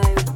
studio.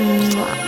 嗯，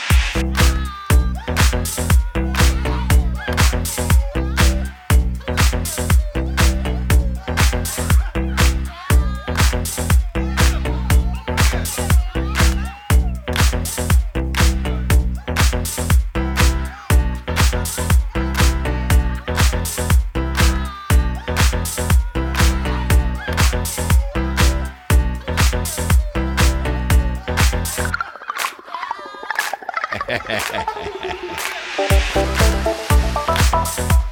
Ha ha ha ha ha!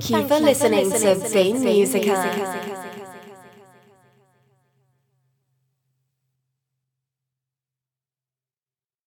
Thank you, for, listening to Bean Musica. Musica.